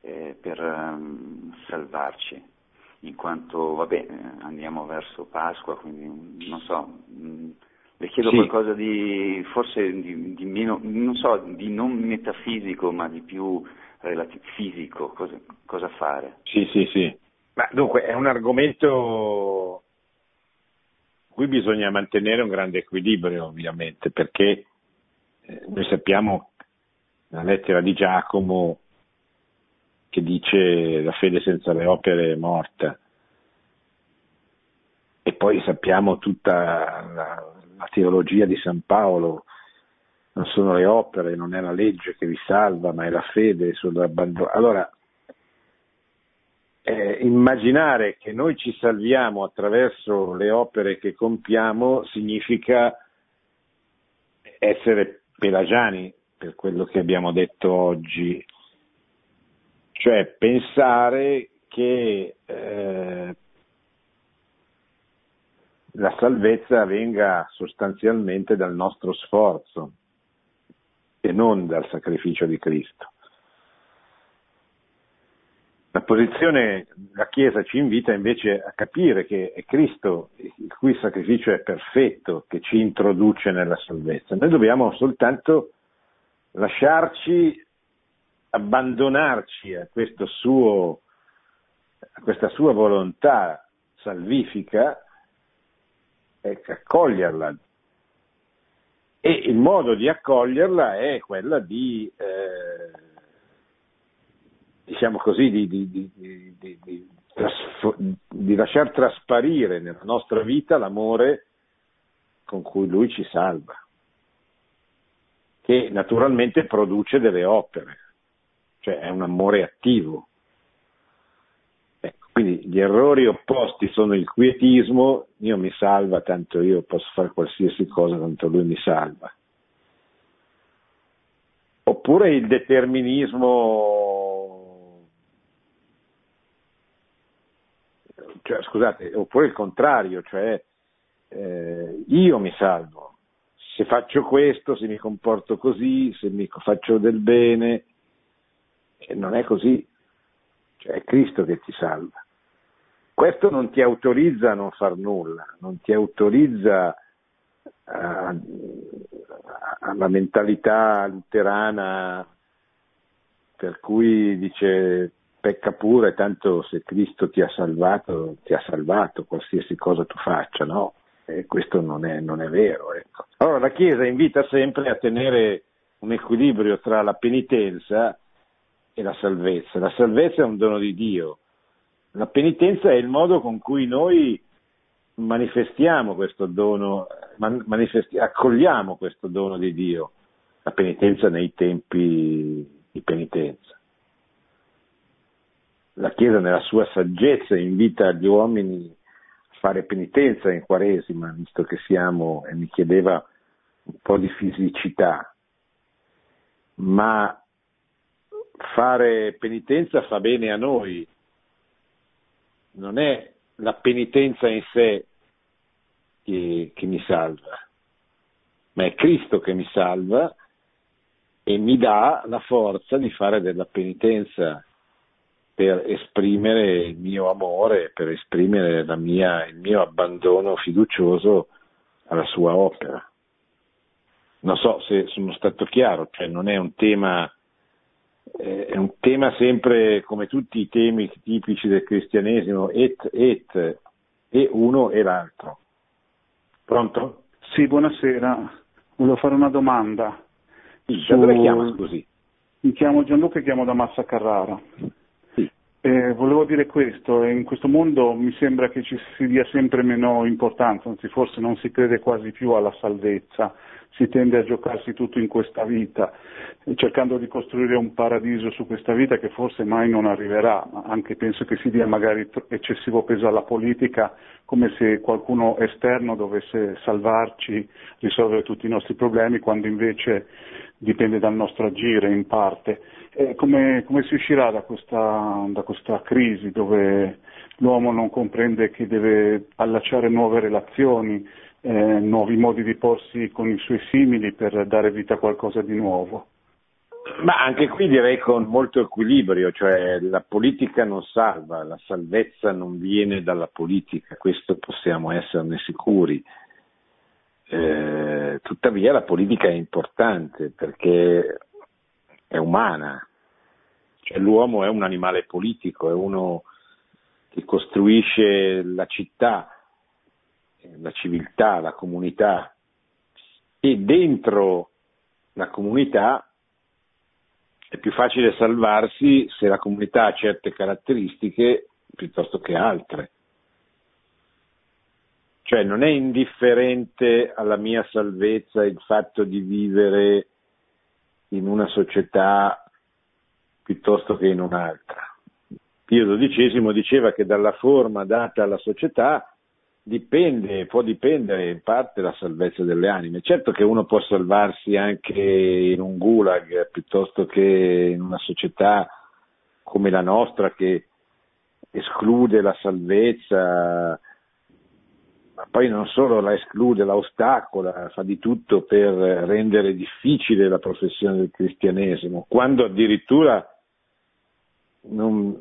eh, per ehm, salvarci? in quanto vabbè, andiamo verso Pasqua, quindi non so, mh, le chiedo Sì. qualcosa di forse di, di meno, non so, di non metafisico, ma di più relati- fisico, cosa, cosa fare. Sì, sì, sì. Ma dunque è un argomento qui bisogna mantenere un grande equilibrio, ovviamente, perché eh, noi sappiamo la lettera di Giacomo che dice la fede senza le opere è morta. E poi sappiamo tutta la, la teologia di San Paolo, non sono le opere, non è la legge che vi salva, ma è la fede sull'abbandono. Allora, eh, immaginare che noi ci salviamo attraverso le opere che compiamo significa essere pelagiani per quello che abbiamo detto oggi, cioè pensare che eh, la salvezza venga sostanzialmente dal nostro sforzo e non dal sacrificio di Cristo. La posizione, la Chiesa ci invita invece a capire che è Cristo, il cui sacrificio è perfetto, che ci introduce nella salvezza. Noi dobbiamo soltanto lasciarci abbandonarci a, suo, a questa sua volontà salvifica e accoglierla. E il modo di accoglierla è quella di, eh, diciamo così, di, di, di, di lasciar trasparire nella nostra vita l'amore con cui lui ci salva, che naturalmente produce delle opere, cioè è un amore attivo. Quindi gli errori opposti sono il quietismo, Dio mi salva, tanto io posso fare qualsiasi cosa, tanto lui mi salva. Oppure il determinismo, cioè, scusate, oppure il contrario, cioè eh, io mi salvo. Se faccio questo, se mi comporto così, se mi faccio del bene, e non è così, cioè è Cristo che ti salva. Questo non ti autorizza a non far nulla, non ti autorizza a- alla mentalità luterana per cui dice pecca pure, tanto se Cristo ti ha salvato, ti ha salvato qualsiasi cosa tu faccia, no? E questo non è, non è vero. Ecco. Allora la Chiesa invita sempre a tenere un equilibrio tra la penitenza e la salvezza. La salvezza è un dono di Dio, La penitenza è il modo con cui noi manifestiamo questo dono, manifesti- accogliamo questo dono di Dio, la penitenza nei tempi di penitenza. La Chiesa nella sua saggezza invita gli uomini a fare penitenza in Quaresima, visto che siamo, e mi chiedeva un po' di fisicità, ma fare penitenza fa bene a noi, non è la penitenza in sé che, che, mi salva, ma è Cristo che mi salva e mi dà la forza di fare della penitenza per esprimere il mio amore, per esprimere mia, il mio abbandono fiducioso alla sua opera. Non so se sono stato chiaro, cioè non è un tema è un tema sempre come tutti i temi tipici del cristianesimo, et, et, e uno e l'altro. Pronto? Sì, buonasera. Volevo fare una domanda. Sì, da dove chiama, scusi? Mi chiamo Gianluca e chiamo da Massa Carrara. Eh, volevo dire questo, in questo mondo mi sembra che ci si dia sempre meno importanza, anzi forse non si crede quasi più alla salvezza si tende a giocarsi tutto in questa vita, cercando di costruire un paradiso su questa vita che forse mai non arriverà, anche penso che si dia magari eccessivo peso alla politica, come se qualcuno esterno dovesse salvarci, risolvere tutti i nostri problemi, quando invece dipende dal nostro agire in parte. Come, come, si uscirà da questa, da questa crisi dove l'uomo non comprende che deve allacciare nuove relazioni, eh, nuovi modi di porsi con i suoi simili per dare vita a qualcosa di nuovo. Ma anche qui direi con molto equilibrio, cioè la politica non salva, la salvezza non viene dalla politica, questo possiamo esserne sicuri. Eh, tuttavia la politica è importante perché è umana, cioè l'uomo è un animale politico, è uno che costruisce la città, la civiltà, la comunità e dentro la comunità è più facile salvarsi se la comunità ha certe caratteristiche piuttosto che altre. Cioè non è indifferente alla mia salvezza il fatto di vivere in una società piuttosto che in un'altra. Pio XII diceva che dalla forma data alla società dipende, può dipendere in parte la salvezza delle anime. Certo che uno può salvarsi anche in un gulag piuttosto che in una società come la nostra che esclude la salvezza, ma poi non solo la esclude, la ostacola, fa di tutto per rendere difficile la professione del cristianesimo, quando addirittura non,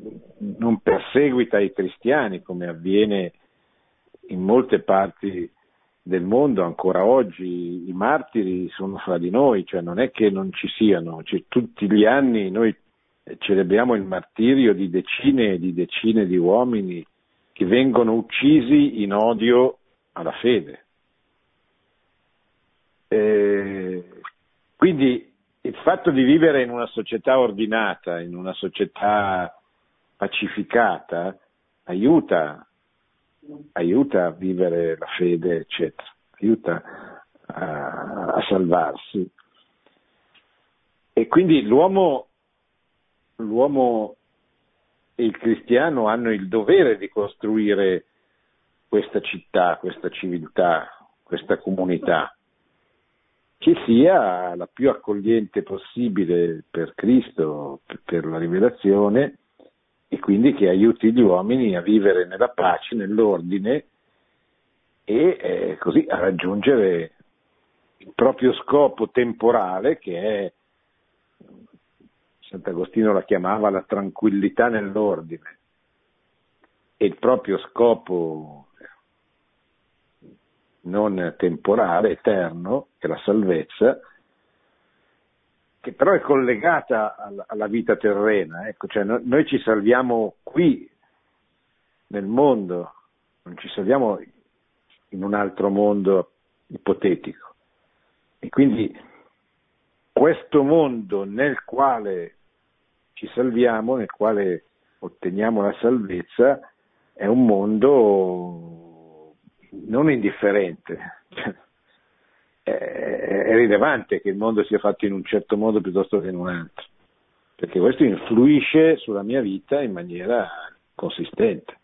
non perseguita i cristiani come avviene in molte parti del mondo ancora oggi. I martiri sono fra di noi, cioè non è che non ci siano, cioè, tutti gli anni noi celebriamo il martirio di decine e di decine di uomini che vengono uccisi in odio alla fede. E quindi il fatto di vivere in una società ordinata, in una società pacificata, aiuta aiuta a vivere la fede, eccetera, aiuta a, a salvarsi. E quindi l'uomo, l'uomo e il cristiano hanno il dovere di costruire questa città, questa civiltà, questa comunità, che sia la più accogliente possibile per Cristo, per la rivelazione, e quindi che aiuti gli uomini a vivere nella pace, nell'ordine e eh, così a raggiungere il proprio scopo temporale che è, Sant'Agostino la chiamava la tranquillità nell'ordine. E il proprio scopo non temporale, eterno, che è la salvezza, che però è collegata alla, vita terrena, ecco, cioè noi ci salviamo qui nel mondo, non ci salviamo in un altro mondo ipotetico. E quindi questo mondo nel quale ci salviamo, nel quale otteniamo la salvezza, è un mondo non indifferente. È rilevante che il mondo sia fatto in un certo modo piuttosto che in un altro, perché questo influisce sulla mia vita in maniera consistente.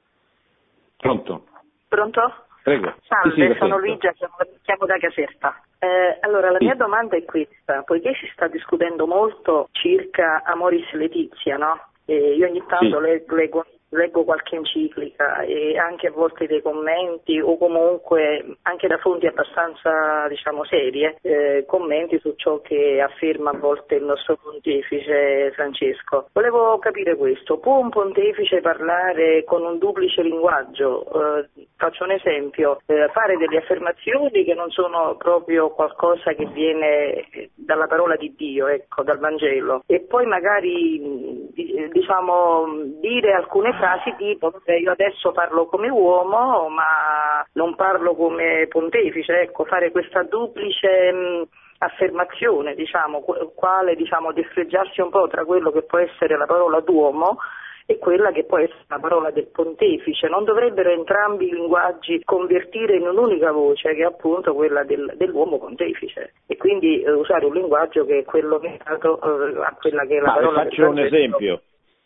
Pronto? Pronto? Prego. Salve, sì, sì, sono Luigia, chiamo, chiamo da Caserta. Eh, allora, la Sì. mia domanda è questa, poiché si sta discutendo molto circa Amoris Letizia, no? E io ogni tanto leggo, leggo qualche enciclica e anche a volte dei commenti o comunque anche da fonti abbastanza, diciamo, serie, eh, commenti su ciò che afferma a volte il nostro pontefice Francesco. Volevo capire questo, può un pontefice parlare con un duplice linguaggio? Eh, faccio un esempio, eh, fare delle affermazioni che non sono proprio qualcosa che viene eh, dalla parola di Dio, ecco, dal Vangelo, e poi magari mh, di- diciamo dire alcune frasi tipo "Vabbè, io adesso parlo come uomo ma non parlo come pontefice, ecco, fare questa duplice mh, affermazione, diciamo, qu- quale diciamo destreggiarsi un po' tra quello che può essere la parola d'uomo e quella che può essere la parola del pontefice. Non dovrebbero entrambi i linguaggi convertire in un'unica voce, che è appunto quella del- dell'uomo pontefice, e quindi eh, usare un linguaggio che è quello legato eh, a quella che è la Ma parola faccio un esempio,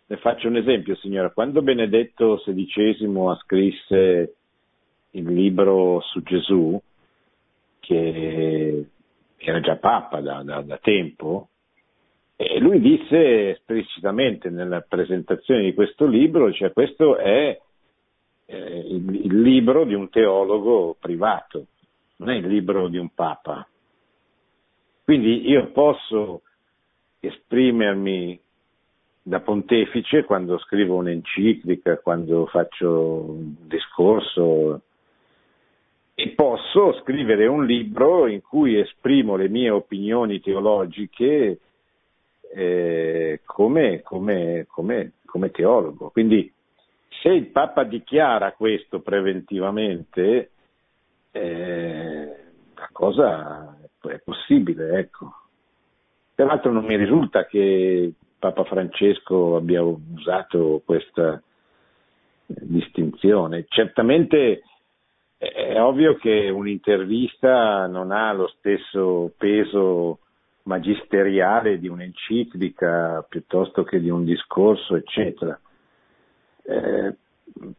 le faccio un esempio signora, quando Benedetto XVI scrisse il libro su Gesù, che era già Papa da, da- da tempo, e lui disse esplicitamente nella presentazione di questo libro, cioè questo è eh, il, il libro di un teologo privato, non è il libro di un Papa. Quindi io posso esprimermi da pontefice quando scrivo un'enciclica, quando faccio un discorso e posso scrivere un libro in cui esprimo le mie opinioni teologiche eh, come, come- come- come teologo. Quindi se il Papa dichiara questo preventivamente, eh, la cosa è possibile, ecco. Peraltro non mi risulta che Papa Francesco abbia usato questa distinzione. Certamente è- è ovvio che un'intervista non ha lo stesso peso magisteriale di un'enciclica piuttosto che di un discorso, eccetera. Eh,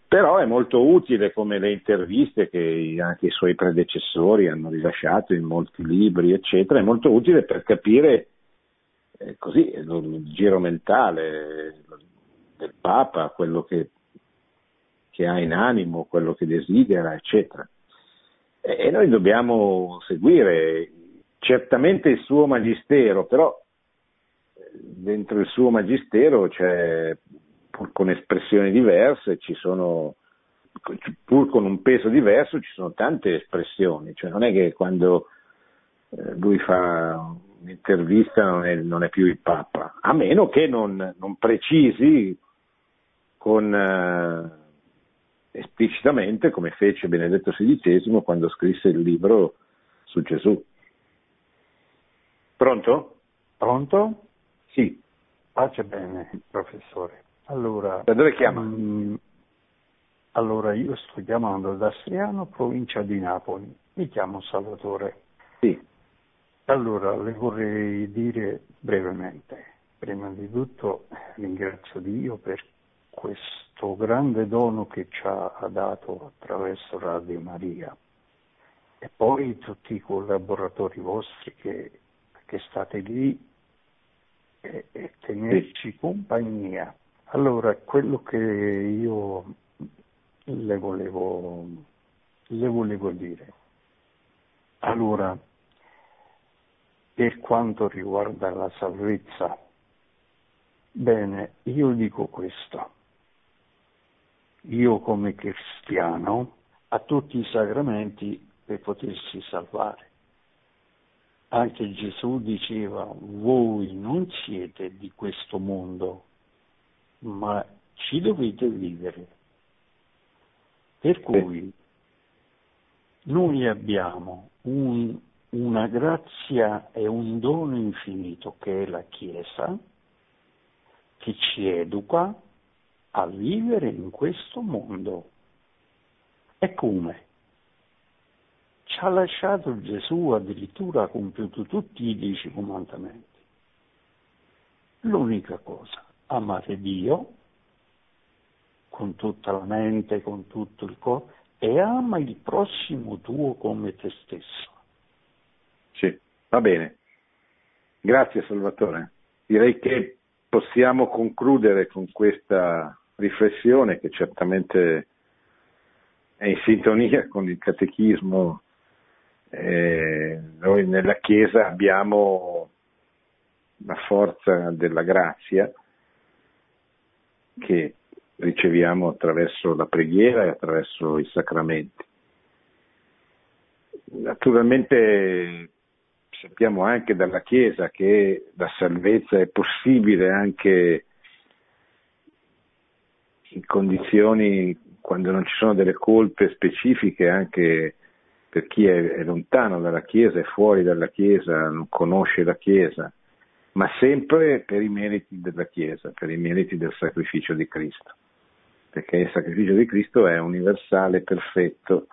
però è molto utile come le interviste che anche i suoi predecessori hanno rilasciato in molti libri, eccetera, è molto utile per capire eh, così il giro mentale del Papa, quello che, che ha in animo, quello che desidera, eccetera. E, e noi dobbiamo seguire certamente il suo magistero, però eh, dentro il suo magistero c'è, pur con espressioni diverse, ci sono, pur con un peso diverso, ci sono tante espressioni, cioè non è che quando eh, lui fa un'intervista non è, non è più il Papa, a meno che non, non precisi con, eh, esplicitamente come fece Benedetto XVI quando scrisse il libro su Gesù. Pronto? Pronto? Sì. Pace bene, professore. Allora, Da dove chiama? mm, allora, io sto chiamando da Striano, provincia di Napoli. Mi chiamo Salvatore. Allora, le vorrei dire brevemente. Prima di tutto ringrazio Dio per questo grande dono che ci ha dato attraverso Radio Maria e poi tutti i collaboratori vostri che, che state lì e, e tenerci compagnia. Allora, quello che io le volevo, le volevo dire. Allora, per quanto riguarda la salvezza, bene, io dico questo. Io come cristiano a tutti i sacramenti per potersi salvare. Anche Gesù diceva, voi non siete di questo mondo, ma ci dovete vivere. Per cui noi abbiamo un- una grazia e un dono infinito che è la Chiesa, che ci educa a vivere in questo mondo. E come? Ci ha lasciato Gesù, addirittura ha compiuto tutti i dieci comandamenti. L'unica cosa, amare Dio con tutta la mente, con tutto il corpo e ama il prossimo tuo come te stesso. Va bene. Grazie Salvatore. Direi che possiamo concludere con questa riflessione che certamente è in sintonia con il catechismo. Eh, noi nella Chiesa abbiamo la forza della grazia che riceviamo attraverso la preghiera e attraverso i sacramenti. Naturalmente sappiamo anche dalla Chiesa che la salvezza è possibile anche in condizioni quando non ci sono delle colpe specifiche anche per chi è, è lontano dalla Chiesa, è fuori dalla Chiesa, non conosce la Chiesa, ma sempre per i meriti della Chiesa, per i meriti del sacrificio di Cristo, perché il sacrificio di Cristo è universale, perfetto,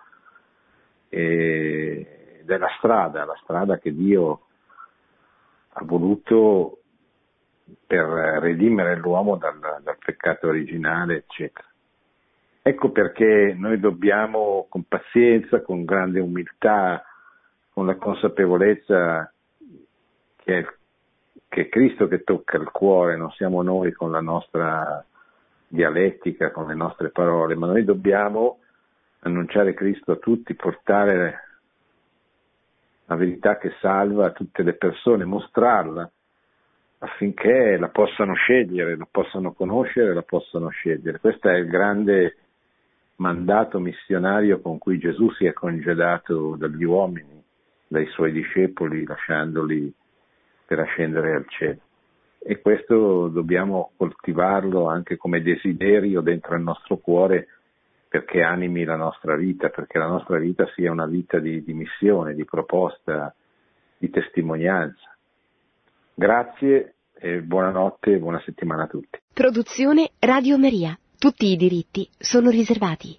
ed è la strada, la strada che Dio ha voluto per redimere l'uomo dal, dal peccato originale, eccetera. Ecco perché noi dobbiamo con pazienza, con grande umiltà, con la consapevolezza che è, che è Cristo che tocca il cuore, non siamo noi con la nostra dialettica, con le nostre parole, ma noi dobbiamo annunciare Cristo a tutti, portare la verità che salva tutte le persone, mostrarla affinché la possano scegliere, la possano conoscere, la possano scegliere. Questo è il grande mandato missionario con cui Gesù si è congedato dagli uomini, dai suoi discepoli, lasciandoli per ascendere al cielo. E questo dobbiamo coltivarlo anche come desiderio dentro il nostro cuore perché animi la nostra vita, perché la nostra vita sia una vita di, di missione, di proposta, di testimonianza. Grazie e buonanotte e buona settimana a tutti. Produzione Radio Maria. Tutti i diritti sono riservati.